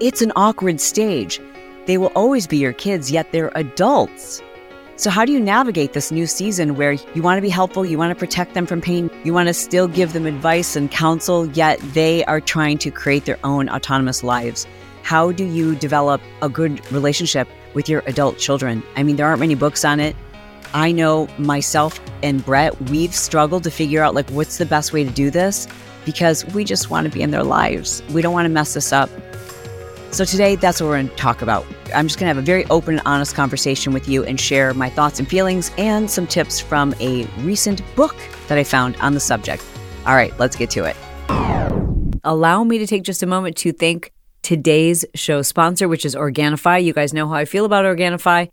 It's an awkward stage. They will always be your kids, yet they're adults. So, how do you navigate this new season where you want to be helpful, you want to protect them from pain, you want to still give them advice and counsel, yet they are trying to create their own autonomous lives? How do you develop a good relationship with your adult children? I mean, there aren't many books on it. I know myself and Brett, we've struggled to figure out like what's the best way to do this because we just want to be in their lives. We don't want to mess this up. So today, that's what we're going to talk about. I'm just going to have a very open and honest conversation with you and share my thoughts and feelings and some tips from a recent book that I found on the subject. All right, let's get to it. Allow me to take just a moment to thank today's show sponsor, which is Organifi. You guys know how I feel about Organifi.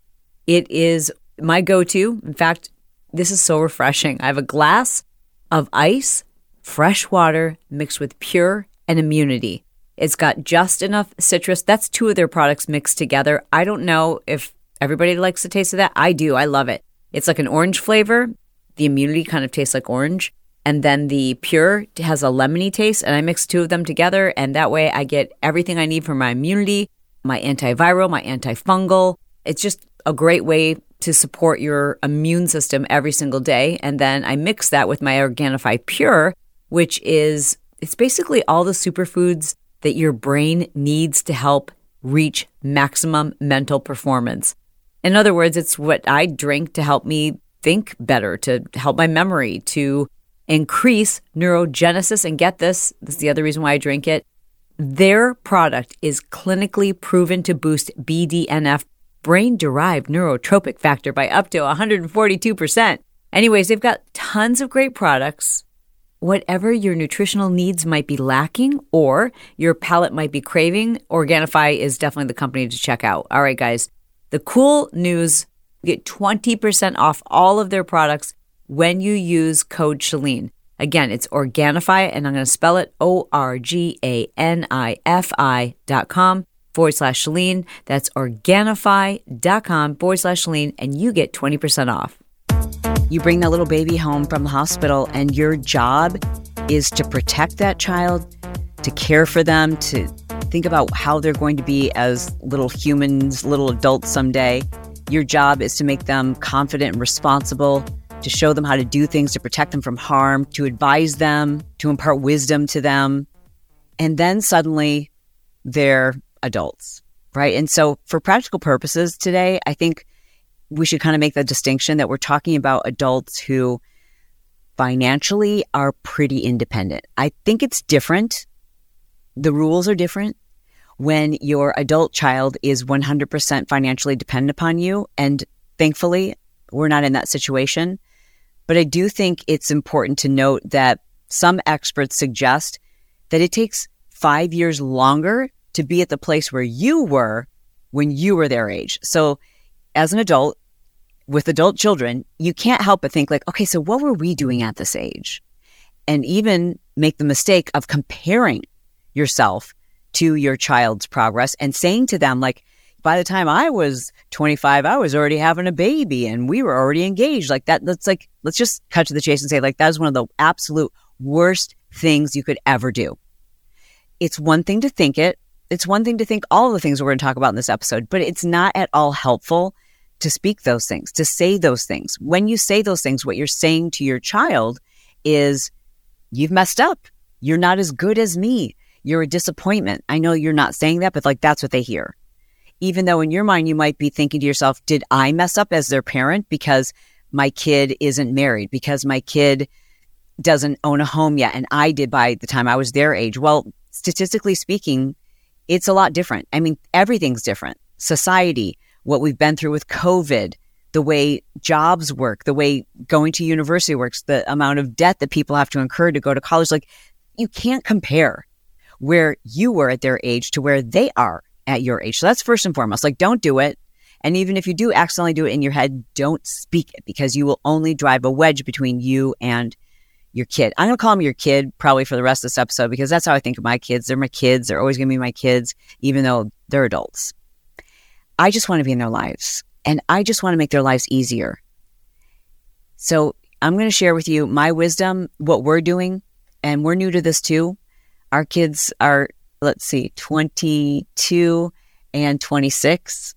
It is my go to. In fact, this is so refreshing. I have a glass of ice, fresh water mixed with pure and immunity. It's got just enough citrus. That's two of their products mixed together. I don't know if everybody likes the taste of that. I do. I love it. It's like an orange flavor. The immunity kind of tastes like orange. And then the pure has a lemony taste. And I mix two of them together. And that way I get everything I need for my immunity, my antiviral, my antifungal. It's just a great way to support your immune system every single day. And then I mix that with my Organifi Pure, which is it's basically all the superfoods that your brain needs to help reach maximum mental performance. In other words, it's what I drink to help me think better, to help my memory, to increase neurogenesis. And get this, this is the other reason why I drink it. Their product is clinically proven to boost BDNF, brain derived neurotrophic factor, by up to 142%. Anyways, they've got tons of great products whatever your nutritional needs might be lacking or your palate might be craving, Organifi is definitely the company to check out. All right, guys. The cool news get 20% off all of their products when you use code Chalene. Again, it's Organifi, and I'm going to spell it O R G A N I F I dot com forward slash Chalene. That's Organifi.com forward slash Chalene, and you get 20% off. You bring that little baby home from the hospital, and your job is to protect that child, to care for them, to think about how they're going to be as little humans, little adults someday. Your job is to make them confident and responsible, to show them how to do things, to protect them from harm, to advise them, to impart wisdom to them. And then suddenly they're adults, right? And so, for practical purposes today, I think we should kind of make the distinction that we're talking about adults who financially are pretty independent. I think it's different. The rules are different when your adult child is 100% financially dependent upon you. And thankfully, we're not in that situation. But I do think it's important to note that some experts suggest that it takes five years longer to be at the place where you were when you were their age. So, as an adult, with adult children, you can't help but think like, okay, so what were we doing at this age? And even make the mistake of comparing yourself to your child's progress and saying to them like, by the time I was 25, I was already having a baby and we were already engaged. Like that, let's like, let's just cut to the chase and say like, that is one of the absolute worst things you could ever do. It's one thing to think it. It's one thing to think all the things we're going to talk about in this episode, but it's not at all helpful to speak those things, to say those things. When you say those things, what you're saying to your child is, you've messed up. You're not as good as me. You're a disappointment. I know you're not saying that, but like that's what they hear. Even though in your mind, you might be thinking to yourself, did I mess up as their parent because my kid isn't married, because my kid doesn't own a home yet, and I did by the time I was their age? Well, statistically speaking, it's a lot different. I mean, everything's different. Society, what we've been through with COVID, the way jobs work, the way going to university works, the amount of debt that people have to incur to go to college. Like you can't compare where you were at their age to where they are at your age. So that's first and foremost. Like don't do it. And even if you do accidentally do it in your head, don't speak it because you will only drive a wedge between you and your kid. I'm going to call them your kid probably for the rest of this episode because that's how I think of my kids. They're my kids. They're always going to be my kids, even though they're adults. I just want to be in their lives and I just want to make their lives easier. So I'm going to share with you my wisdom, what we're doing, and we're new to this too. Our kids are let's see, 22 and 26.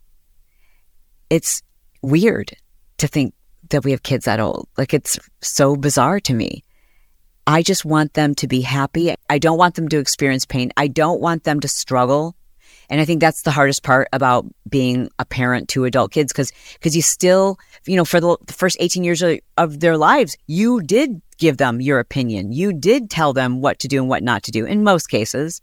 It's weird to think that we have kids that old. Like it's so bizarre to me. I just want them to be happy. I don't want them to experience pain. I don't want them to struggle. And I think that's the hardest part about being a parent to adult kids because because you still, you know, for the, first 18 years of, of their lives, you did give them your opinion. You did tell them what to do and what not to do in most cases.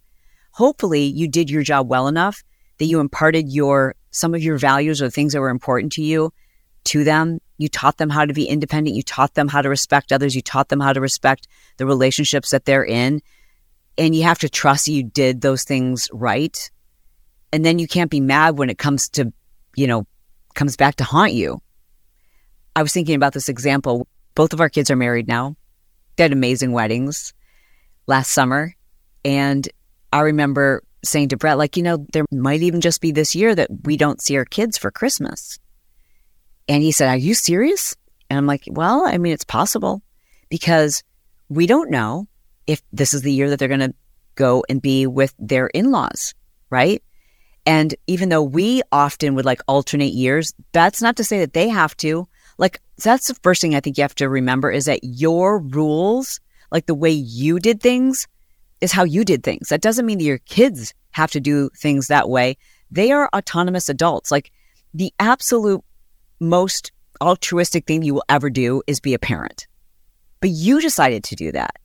Hopefully, you did your job well enough that you imparted your some of your values or things that were important to you to them. You taught them how to be independent. You taught them how to respect others. You taught them how to respect the relationships that they're in. And you have to trust you did those things right. And then you can't be mad when it comes to, you know, comes back to haunt you. I was thinking about this example. Both of our kids are married now. They had amazing weddings last summer. And I remember saying to Brett, like, you know, there might even just be this year that we don't see our kids for Christmas. And he said, Are you serious? And I'm like, Well, I mean, it's possible because we don't know if this is the year that they're going to go and be with their in laws, right? And even though we often would like alternate years, that's not to say that they have to. Like, that's the first thing I think you have to remember is that your rules, like the way you did things, is how you did things. That doesn't mean that your kids have to do things that way. They are autonomous adults. Like, the absolute most altruistic thing you will ever do is be a parent. But you decided to do that.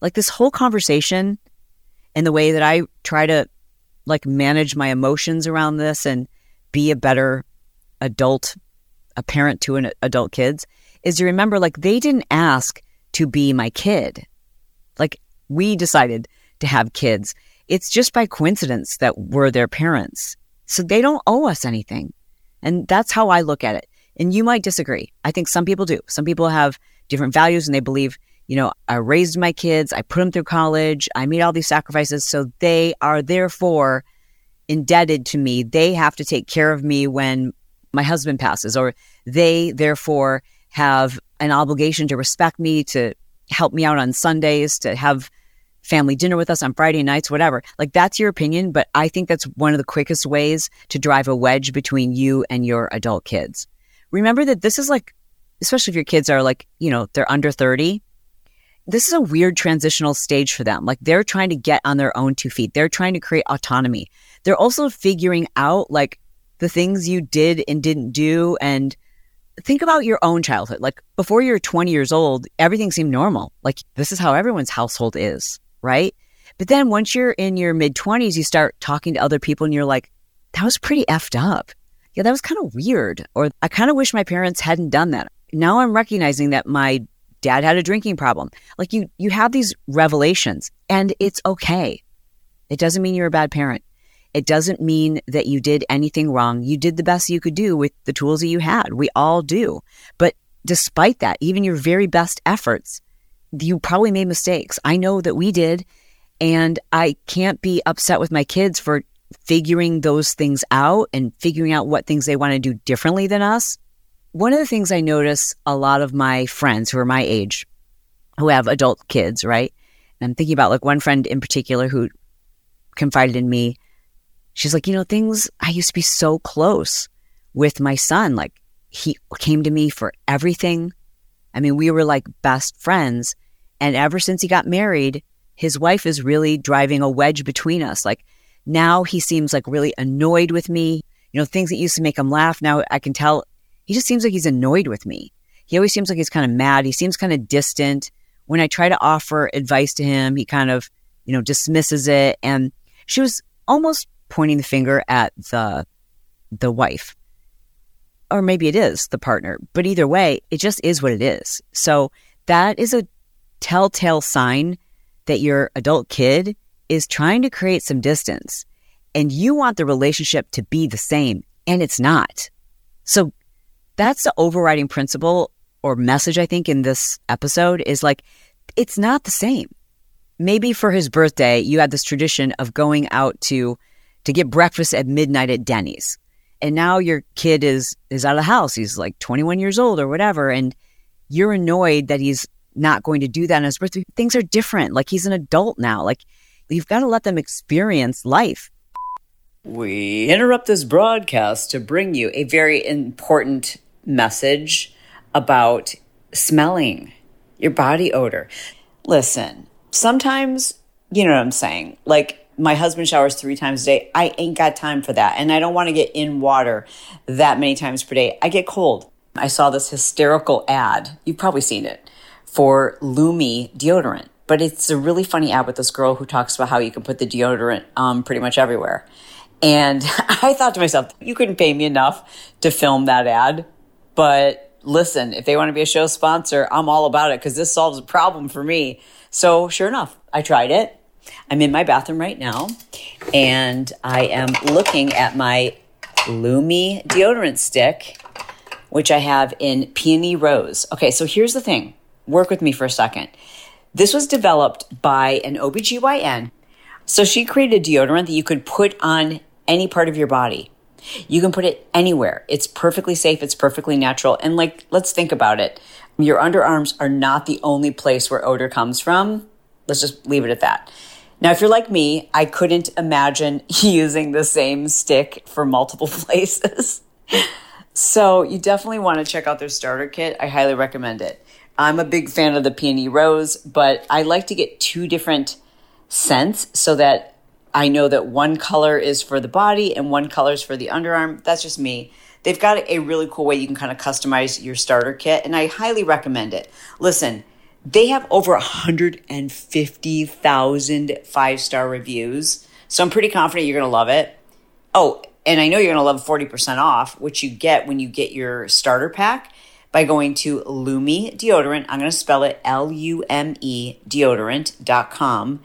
Like this whole conversation and the way that I try to like manage my emotions around this and be a better adult, a parent to an adult kids is to remember like they didn't ask to be my kid. Like we decided to have kids. It's just by coincidence that we're their parents. So they don't owe us anything. And that's how I look at it. And you might disagree. I think some people do. Some people have different values and they believe, you know, I raised my kids, I put them through college, I made all these sacrifices. So they are therefore indebted to me. They have to take care of me when my husband passes, or they therefore have an obligation to respect me, to help me out on Sundays, to have family dinner with us on Friday nights, whatever. Like that's your opinion, but I think that's one of the quickest ways to drive a wedge between you and your adult kids. Remember that this is like, especially if your kids are like, you know, they're under 30. This is a weird transitional stage for them. Like they're trying to get on their own two feet. They're trying to create autonomy. They're also figuring out like the things you did and didn't do and think about your own childhood. Like before you're 20 years old, everything seemed normal. Like this is how everyone's household is right? But then once you're in your mid 20s, you start talking to other people and you're like, that was pretty effed up. Yeah, that was kind of weird. Or I kind of wish my parents hadn't done that. Now I'm recognizing that my dad had a drinking problem. Like you you have these revelations and it's okay. It doesn't mean you're a bad parent. It doesn't mean that you did anything wrong. You did the best you could do with the tools that you had. We all do. But despite that, even your very best efforts, you probably made mistakes. I know that we did. And I can't be upset with my kids for figuring those things out and figuring out what things they want to do differently than us. One of the things I notice a lot of my friends who are my age, who have adult kids, right? And I'm thinking about like one friend in particular who confided in me. She's like, you know, things, I used to be so close with my son. Like he came to me for everything. I mean, we were like best friends. And ever since he got married, his wife is really driving a wedge between us. Like now he seems like really annoyed with me. You know, things that used to make him laugh. Now I can tell he just seems like he's annoyed with me. He always seems like he's kind of mad. He seems kind of distant. When I try to offer advice to him, he kind of, you know, dismisses it. And she was almost pointing the finger at the the wife. Or maybe it is the partner. But either way, it just is what it is. So that is a telltale sign that your adult kid is trying to create some distance and you want the relationship to be the same and it's not. So that's the overriding principle or message I think in this episode is like it's not the same. Maybe for his birthday you had this tradition of going out to to get breakfast at midnight at Denny's. And now your kid is is out of the house. He's like 21 years old or whatever and you're annoyed that he's not going to do that on his birthday. Things are different. Like he's an adult now. Like You've got to let them experience life. We interrupt this broadcast to bring you a very important message about smelling your body odor. Listen, sometimes, you know what I'm saying? Like, my husband showers three times a day. I ain't got time for that. And I don't want to get in water that many times per day. I get cold. I saw this hysterical ad. You've probably seen it for Lume deodorant, but it's a really funny ad with this girl who talks about how you can put the deodorant um, pretty much everywhere. And I thought to myself, you couldn't pay me enough to film that ad. But listen, if they want to be a show sponsor, I'm all about it because this solves a problem for me. So sure enough, I tried it. I'm in my bathroom right now and I am looking at my Lume deodorant stick, which I have in peony rose. Okay, so here's the thing. Work with me for a second. This was developed by an OBGYN. So she created a deodorant that you could put on any part of your body. You can put it anywhere. It's perfectly safe. It's perfectly natural. And like, let's think about it. Your underarms are not the only place where odor comes from. Let's just leave it at that. Now, if you're like me, I couldn't imagine using the same stick for multiple places. so you definitely want to check out their starter kit. I highly recommend it. I'm a big fan of the peony rose, but I like to get two different scents so that I know that one color is for the body and one color is for the underarm. That's just me. They've got a really cool way you can kind of customize your starter kit, and I highly recommend it. Listen, they have over 150,000 five star reviews, so I'm pretty confident you're going to love it. Oh, and I know you're going to love 40% off, which you get when you get your starter pack by going to Lume Deodorant. I'm going to spell it L U M E deodorant.com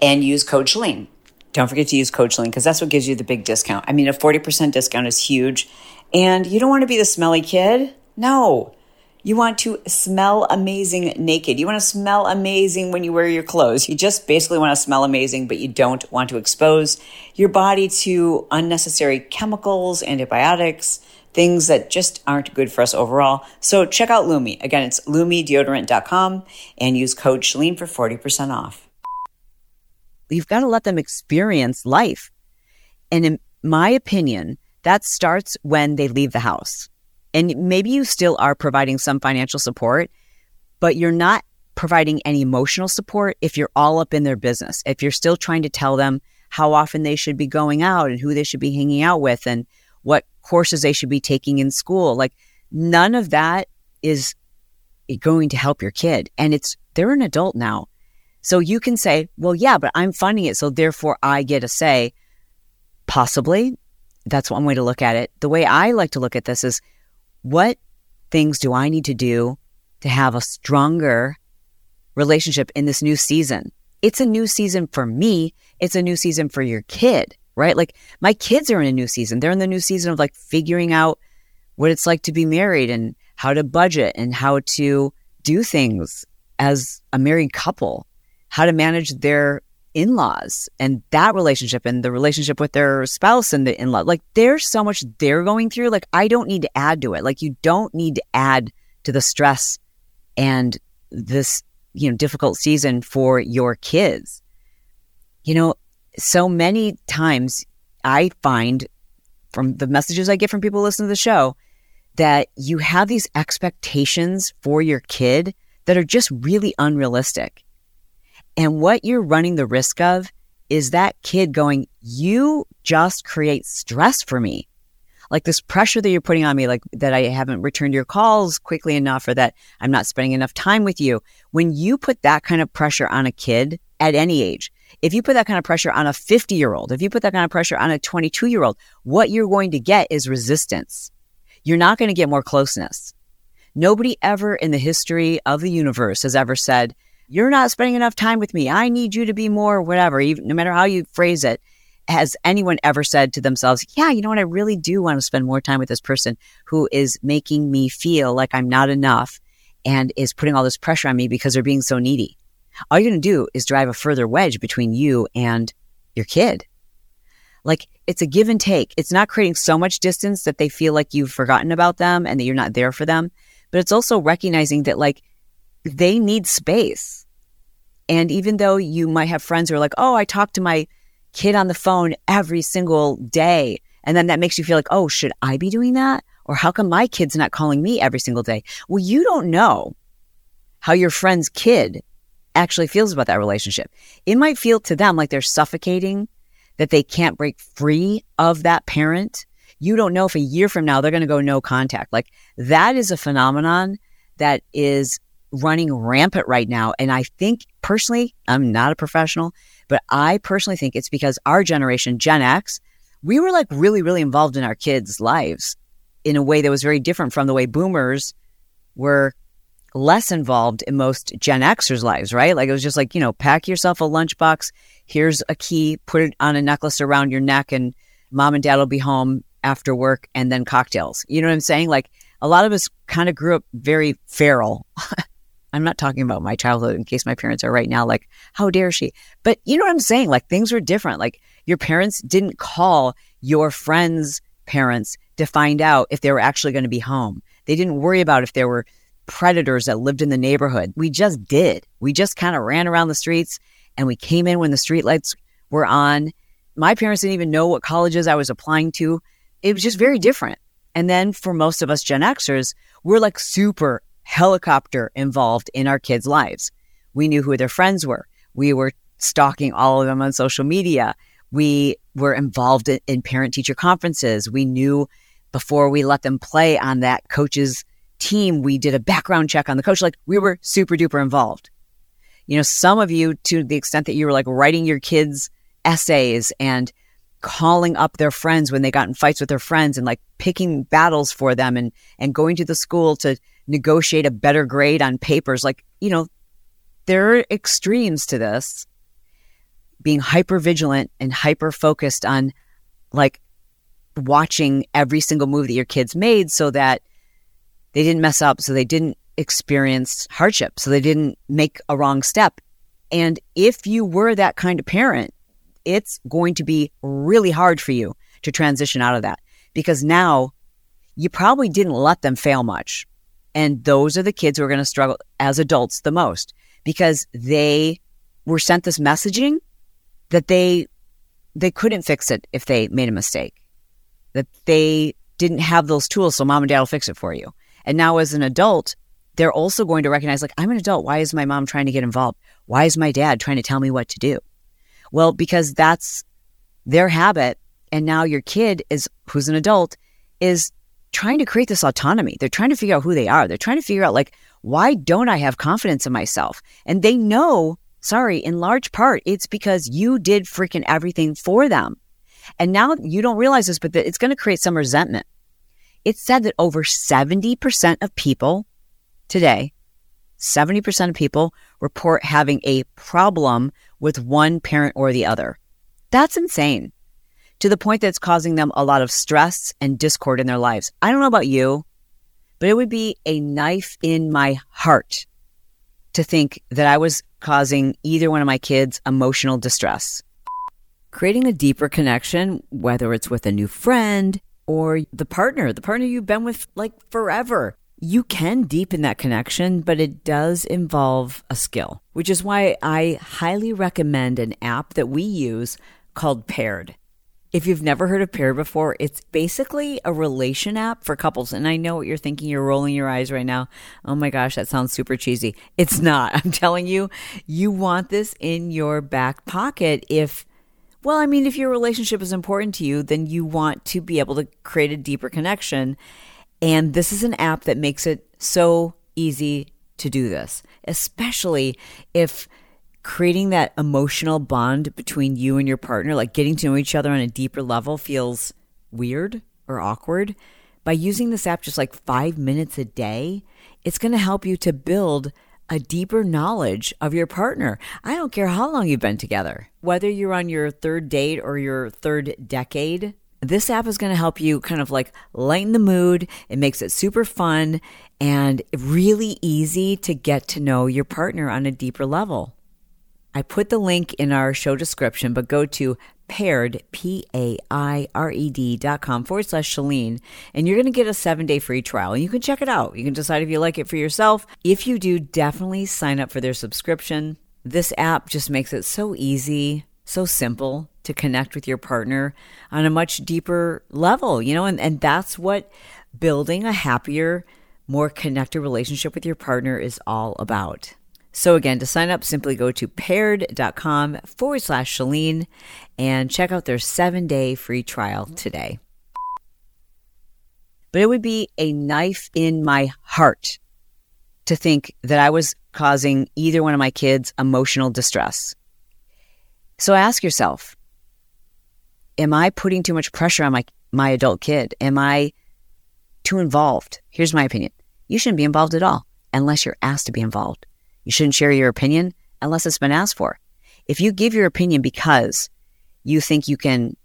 and use code Chalene. Don't forget to use code Chalene because that's what gives you the big discount. I mean, a 40% discount is huge. And you don't want to be the smelly kid. No. You want to smell amazing naked. You want to smell amazing when you wear your clothes. You just basically want to smell amazing, but you don't want to expose your body to unnecessary chemicals, antibiotics, things that just aren't good for us overall. So check out Lume. Again, it's lumedeodorant.com and use code Chalene for 40% off. You've got to let them experience life. And in my opinion, that starts when they leave the house. And maybe you still are providing some financial support, but you're not providing any emotional support if you're all up in their business. If you're still trying to tell them how often they should be going out and who they should be hanging out with and what courses they should be taking in school. Like none of that is going to help your kid. And it's, they're an adult now. So you can say, well, yeah, but I'm funding it. So therefore I get a say. Possibly. That's one way to look at it. The way I like to look at this is what things do I need to do to have a stronger relationship in this new season? It's a new season for me. It's a new season for your kid, right? Like my kids are in a new season. They're in the new season of like figuring out what it's like to be married and how to budget and how to do things as a married couple how to manage their in laws and that relationship and the relationship with their spouse and the in law. Like there's so much they're going through. Like I don't need to add to it. Like you don't need to add to the stress and this, you know, difficult season for your kids. You know, so many times I find from the messages I get from people listening to the show that you have these expectations for your kid that are just really unrealistic. And what you're running the risk of is that kid going, You just create stress for me. Like this pressure that you're putting on me, like that I haven't returned your calls quickly enough or that I'm not spending enough time with you. When you put that kind of pressure on a kid at any age, if you put that kind of pressure on a 50 year old, if you put that kind of pressure on a 22 year old, what you're going to get is resistance. You're not going to get more closeness. Nobody ever in the history of the universe has ever said, you're not spending enough time with me. I need you to be more, whatever, even, no matter how you phrase it. Has anyone ever said to themselves, yeah, you know what? I really do want to spend more time with this person who is making me feel like I'm not enough and is putting all this pressure on me because they're being so needy. All you're going to do is drive a further wedge between you and your kid. Like it's a give and take. It's not creating so much distance that they feel like you've forgotten about them and that you're not there for them, but it's also recognizing that like they need space. And even though you might have friends who are like, oh, I talk to my kid on the phone every single day. And then that makes you feel like, oh, should I be doing that? Or how come my kid's not calling me every single day? Well, you don't know how your friend's kid actually feels about that relationship. It might feel to them like they're suffocating, that they can't break free of that parent. You don't know if a year from now they're going to go no contact. Like that is a phenomenon that is running rampant right now. And I think personally, I'm not a professional, but I personally think it's because our generation, Gen X, we were like really, really involved in our kids' lives in a way that was very different from the way boomers were less involved in most Gen Xers' lives, right? Like it was just like, you know, pack yourself a lunchbox. Here's a key, put it on a necklace around your neck, and mom and dad will be home after work and then cocktails. You know what I'm saying? Like a lot of us kind of grew up very feral. I'm not talking about my childhood in case my parents are right now like, how dare she? But you know what I'm saying? Like things were different. Like your parents didn't call your friends' parents to find out if they were actually going to be home. They didn't worry about if there were predators that lived in the neighborhood. We just did. We just kind of ran around the streets and we came in when the streetlights were on. My parents didn't even know what colleges I was applying to. It was just very different. And then for most of us Gen Xers, we're like super helicopter involved in our kids' lives. We knew who their friends were. We were stalking all of them on social media. We were involved in, in parent teacher conferences. We knew before we let them play on that coach's team, we did a background check on the coach. Like we were super duper involved. You know, some of you, to the extent that you were like writing your kids' essays and calling up their friends when they got in fights with their friends and like picking battles for them and and going to the school to negotiate a better grade on papers. Like, you know, there are extremes to this. Being hyper vigilant and hyper focused on like watching every single move that your kids made so that they didn't mess up, so they didn't experience hardship, so they didn't make a wrong step. And if you were that kind of parent, it's going to be really hard for you to transition out of that because now you probably didn't let them fail much. And those are the kids who are going to struggle as adults the most because they were sent this messaging that they they couldn't fix it if they made a mistake. That they didn't have those tools so mom and dad will fix it for you. And now as an adult, they're also going to recognize like I'm an adult, why is my mom trying to get involved? Why is my dad trying to tell me what to do? Well, because that's their habit and now your kid is who's an adult is trying to create this autonomy. They're trying to figure out who they are. They're trying to figure out, like, why don't I have confidence in myself? And they know, sorry, in large part, it's because you did freaking everything for them. And now you don't realize this, but it's going to create some resentment. It's said that over 70% of people today, 70% of people report having a problem with one parent or the other. That's insane to the point that it's causing them a lot of stress and discord in their lives. I don't know about you, but it would be a knife in my heart to think that I was causing either one of my kids emotional distress. Creating a deeper connection, whether it's with a new friend or the partner, the partner you've been with like forever. You can deepen that connection, but it does involve a skill, which is why I highly recommend an app that we use called Paired. If you've never heard of Paired before, it's basically a relation app for couples. And I know what you're thinking. You're rolling your eyes right now. Oh my gosh, that sounds super cheesy. It's not. I'm telling you, you want this in your back pocket if, well, I mean, if your relationship is important to you, then you want to be able to create a deeper connection. And this is an app that makes it so easy to do this, especially if creating that emotional bond between you and your partner, like getting to know each other on a deeper level, feels weird or awkward. By using this app just like five minutes a day, it's going to help you to build a deeper knowledge of your partner. I don't care how long you've been together, whether you're on your third date or your third decade. This app is going to help you kind of like lighten the mood. It makes it super fun and really easy to get to know your partner on a deeper level. I put the link in our show description, but go to paired, P A I R E D dot com forward slash Chalene, and you're going to get a seven day free trial. And you can check it out. You can decide if you like it for yourself. If you do, definitely sign up for their subscription. This app just makes it so easy, so simple to connect with your partner on a much deeper level, you know, and, and that's what building a happier, more connected relationship with your partner is all about. So, again, to sign up, simply go to paired.com forward slash Chalene and check out their seven day free trial today. But it would be a knife in my heart to think that I was causing either one of my kids emotional distress. So ask yourself Am I putting too much pressure on my, my adult kid? Am I too involved? Here's my opinion you shouldn't be involved at all unless you're asked to be involved. You shouldn't share your opinion unless it's been asked for. If you give your opinion because you think you can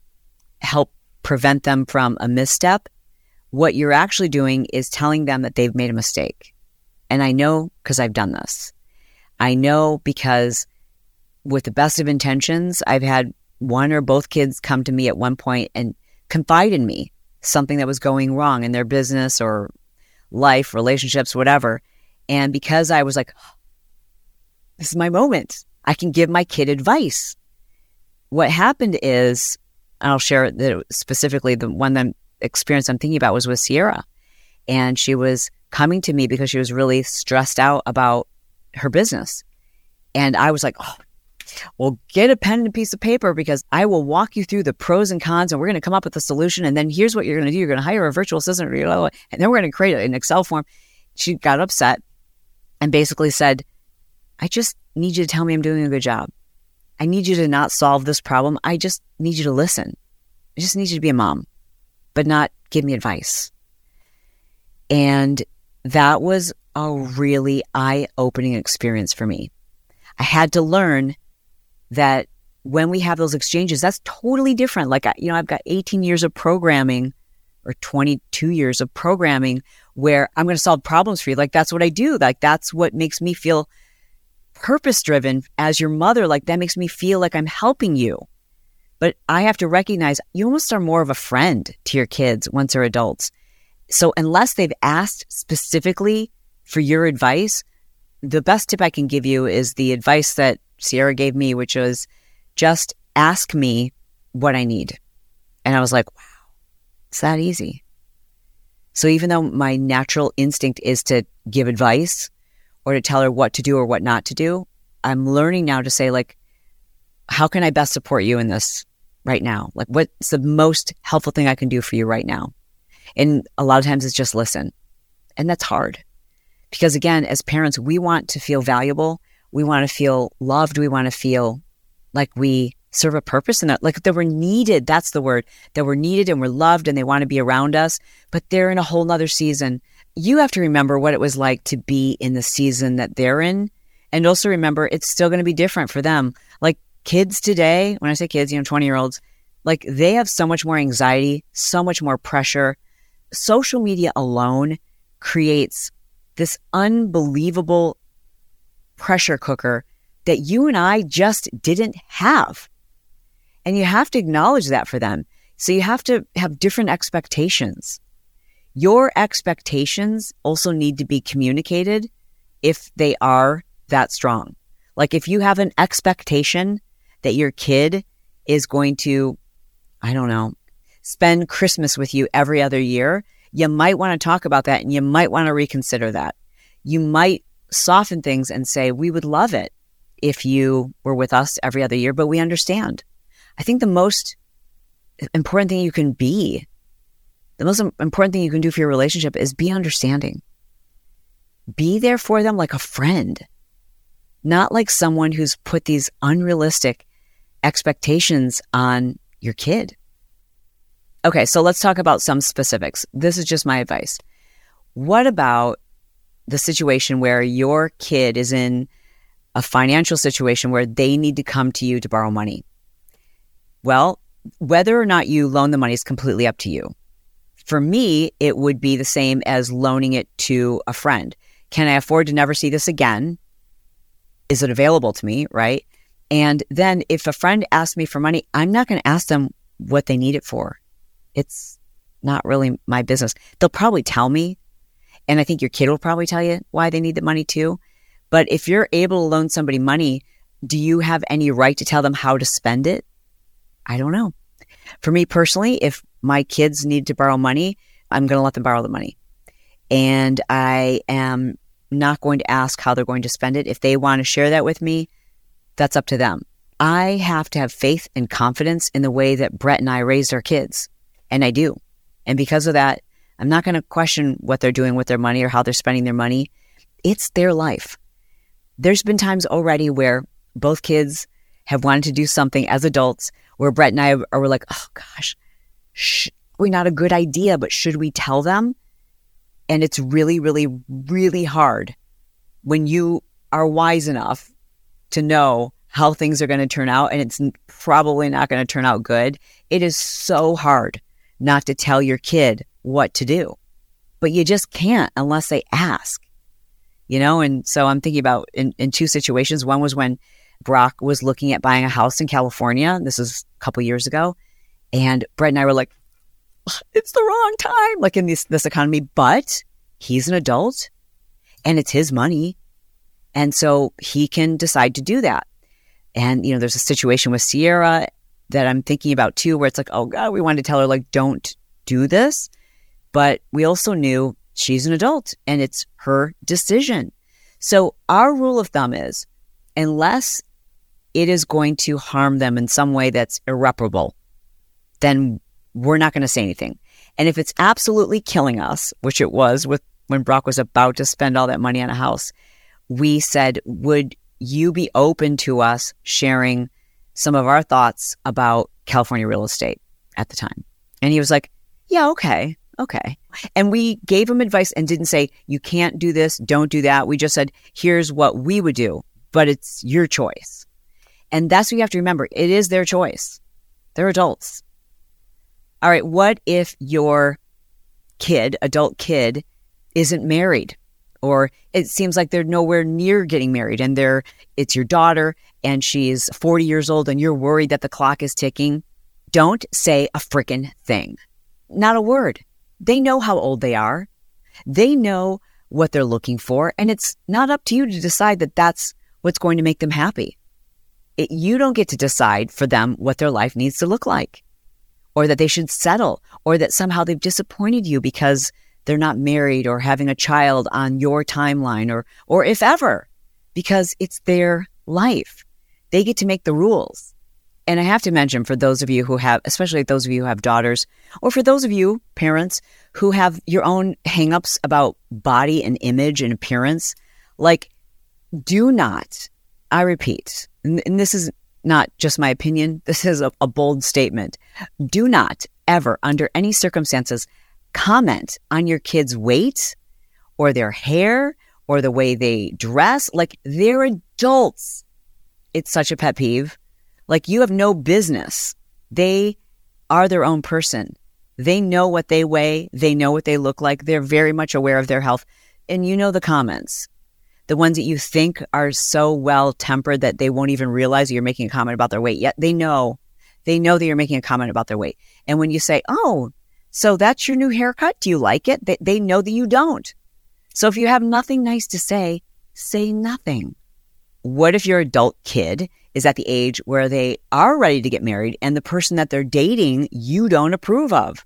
help prevent them from a misstep, what you're actually doing is telling them that they've made a mistake. And I know because I've done this. I know because with the best of intentions, I've had one or both kids come to me at one point and confide in me something that was going wrong in their business or life, relationships, whatever. And because I was like, this is my moment, I can give my kid advice. What happened is, I'll share that specifically the one that experience I'm thinking about was with Sierra. And she was coming to me because she was really stressed out about her business. And I was like, oh, well, get a pen and a piece of paper because I will walk you through the pros and cons and we're going to come up with a solution. And then here's what you're going to do you're going to hire a virtual assistant, and then we're going to create an Excel form. She got upset and basically said, I just need you to tell me I'm doing a good job. I need you to not solve this problem. I just need you to listen. I just need you to be a mom, but not give me advice. And that was a really eye opening experience for me. I had to learn that when we have those exchanges, that's totally different. Like, you know, I've got 18 years of programming or 22 years of programming where I'm going to solve problems for you. Like, that's what I do. Like, that's what makes me feel purpose driven as your mother. Like, that makes me feel like I'm helping you. But I have to recognize you almost are more of a friend to your kids once they're adults. So, unless they've asked specifically for your advice, the best tip I can give you is the advice that Sierra gave me, which was just ask me what I need. And I was like, wow, it's that easy. So even though my natural instinct is to give advice or to tell her what to do or what not to do, I'm learning now to say, like, how can I best support you in this right now? Like, what's the most helpful thing I can do for you right now? And a lot of times it's just listen. And that's hard because, again, as parents, we want to feel valuable we want to feel loved. We want to feel like we serve a purpose and that, like that we're needed. That's the word that we're needed and we're loved and they want to be around us, but they're in a whole nother season. You have to remember what it was like to be in the season that they're in. And also remember it's still going to be different for them. Like kids today, when I say kids, you know, 20 year olds, like they have so much more anxiety, so much more pressure. Social media alone creates this unbelievable pressure cooker that you and I just didn't have. And you have to acknowledge that for them. So you have to have different expectations. Your expectations also need to be communicated if they are that strong. Like if you have an expectation that your kid is going to, I don't know, spend Christmas with you every other year, you might want to talk about that and you might want to reconsider that. You might soften things and say, we would love it if you were with us every other year, but we understand. I think the most important thing you can be, the most important thing you can do for your relationship is be understanding. Be there for them like a friend, not like someone who's put these unrealistic expectations on your kid. Okay, so let's talk about some specifics. This is just my advice. What about the situation where your kid is in a financial situation where they need to come to you to borrow money. Well, whether or not you loan the money is completely up to you. For me, it would be the same as loaning it to a friend. Can I afford to never see this again? Is it available to me? Right. And then if a friend asks me for money, I'm not going to ask them what they need it for. It's not really my business. They'll probably tell me and I think your kid will probably tell you why they need the money too. But if you're able to loan somebody money, do you have any right to tell them how to spend it? I don't know. For me personally, if my kids need to borrow money, I'm going to let them borrow the money. And I am not going to ask how they're going to spend it. If they want to share that with me, that's up to them. I have to have faith and confidence in the way that Brett and I raised our kids. And I do. And because of that, I'm not going to question what they're doing with their money or how they're spending their money. It's their life. There's been times already where both kids have wanted to do something as adults where Brett and I were like, oh gosh, sh- we not a good idea, but should we tell them? And it's really, really, really hard when you are wise enough to know how things are going to turn out and it's probably not going to turn out good. It is so hard not to tell your kid what to do, but you just can't unless they ask, you know? And so I'm thinking about in, in two situations. One was when Brock was looking at buying a house in California. This is a couple years ago. And Brett and I were like, it's the wrong time, like in this, this economy, but he's an adult and it's his money. And so he can decide to do that. And, you know, there's a situation with Sierra that I'm thinking about too, where it's like, oh God, we wanted to tell her, like, don't do this. But we also knew she's an adult and it's her decision. So our rule of thumb is unless it is going to harm them in some way that's irreparable, then we're not going to say anything. And if it's absolutely killing us, which it was with when Brock was about to spend all that money on a house, we said, would you be open to us sharing some of our thoughts about California real estate at the time? And he was like, yeah, okay, okay. And we gave him advice and didn't say, you can't do this, don't do that. We just said, here's what we would do, but it's your choice. And that's what you have to remember. It is their choice. They're adults. All right, what if your kid, adult kid, isn't married? Or it seems like they're nowhere near getting married and they're it's your daughter and she's 40 years old and you're worried that the clock is ticking. Don't say a freaking thing. Not a word. They know how old they are. They know what they're looking for. And it's not up to you to decide that that's what's going to make them happy. It, you don't get to decide for them what their life needs to look like or that they should settle, or that somehow they've disappointed you because they're not married or having a child on your timeline, or, or if ever, because it's their life. They get to make the rules. And I have to mention for those of you who have, especially those of you who have daughters, or for those of you, parents, who have your own hangups about body and image and appearance, like, do not, I repeat, and, this is not just my opinion, this is a, a bold statement. Do not ever, under any circumstances, comment on your kid's weight or their hair or the way they dress. Like they're adults. It's such a pet peeve. Like you have no business. They are their own person. They know what they weigh. They know what they look like. They're very much aware of their health. And you know the comments the ones that you think are so well tempered that they won't even realize you're making a comment about their weight. Yet they know, they know that you're making a comment about their weight. And when you say, "Oh, so that's your new haircut? Do you like it?" They, they know that you don't. So if you have nothing nice to say, say nothing. What if your adult kid is at the age where they are ready to get married and the person that they're dating you don't approve of?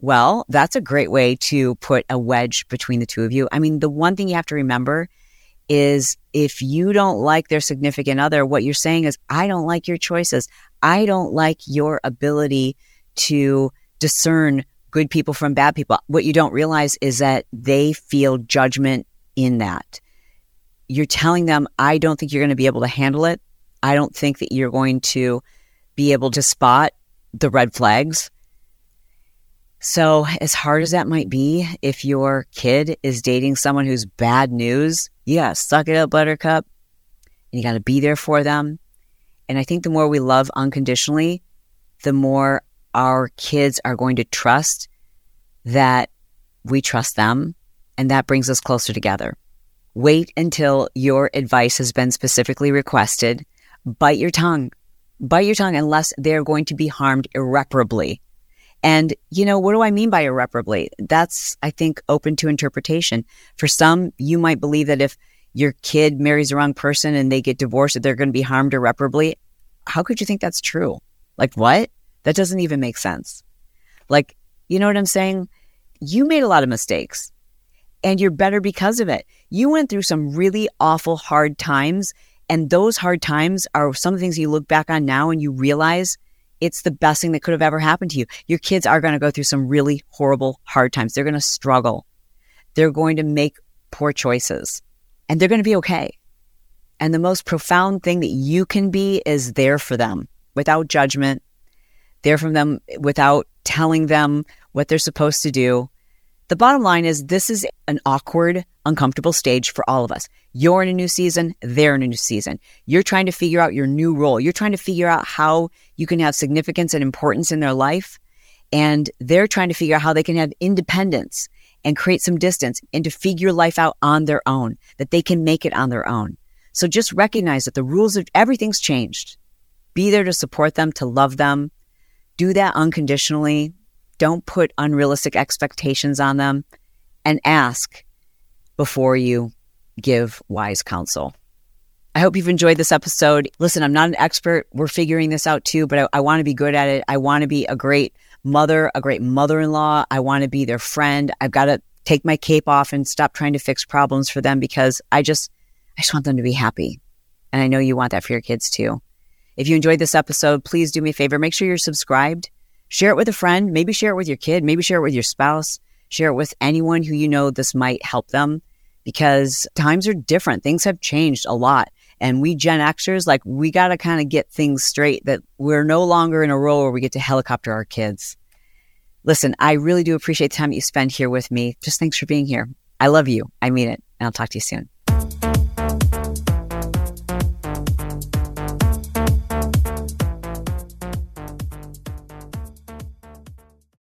Well, that's a great way to put a wedge between the two of you. I mean, the one thing you have to remember is if you don't like their significant other, what you're saying is, I don't like your choices. I don't like your ability to discern good people from bad people. What you don't realize is that they feel judgment in that. You're telling them, I don't think you're going to be able to handle it. I don't think that you're going to be able to spot the red flags so, as hard as that might be, if your kid is dating someone who's bad news, you gotta suck it up, buttercup, and you gotta be there for them. And I think the more we love unconditionally, the more our kids are going to trust that we trust them, and that brings us closer together. Wait until your advice has been specifically requested. Bite your tongue. Bite your tongue unless they're going to be harmed irreparably and, you know, what do I mean by irreparably? That's, I think, open to interpretation. For some, you might believe that if your kid marries the wrong person and they get divorced, they're going to be harmed irreparably. How could you think that's true? Like, what? That doesn't even make sense. Like, you know what I'm saying? You made a lot of mistakes and you're better because of it. You went through some really awful, hard times. And those hard times are some of the things you look back on now and you realize it's the best thing that could have ever happened to you. Your kids are going to go through some really horrible, hard times. They're going to struggle. They're going to make poor choices and they're going to be okay. And the most profound thing that you can be is there for them without judgment, there for them without telling them what they're supposed to do. The bottom line is this is an awkward, uncomfortable stage for all of us. You're in a new season, they're in a new season. You're trying to figure out your new role. You're trying to figure out how you can have significance and importance in their life. And they're trying to figure out how they can have independence and create some distance and to figure life out on their own, that they can make it on their own. So just recognize that the rules of everything's changed. Be there to support them, to love them. Do that unconditionally. Don't put unrealistic expectations on them and ask before you give wise counsel. I hope you've enjoyed this episode. Listen, I'm not an expert. We're figuring this out too, but I, I want to be good at it. I want to be a great mother, a great mother in law. I want to be their friend. I've got to take my cape off and stop trying to fix problems for them because I just, I just want them to be happy. And I know you want that for your kids too. If you enjoyed this episode, please do me a favor. Make sure you're subscribed. Share it with a friend. Maybe share it with your kid. Maybe share it with your spouse. Share it with anyone who you know this might help them because times are different. Things have changed a lot. And we Gen Xers, like, we got to kind of get things straight that we're no longer in a role where we get to helicopter our kids. Listen, I really do appreciate the time you spend here with me. Just thanks for being here. I love you. I mean it. And I'll talk to you soon.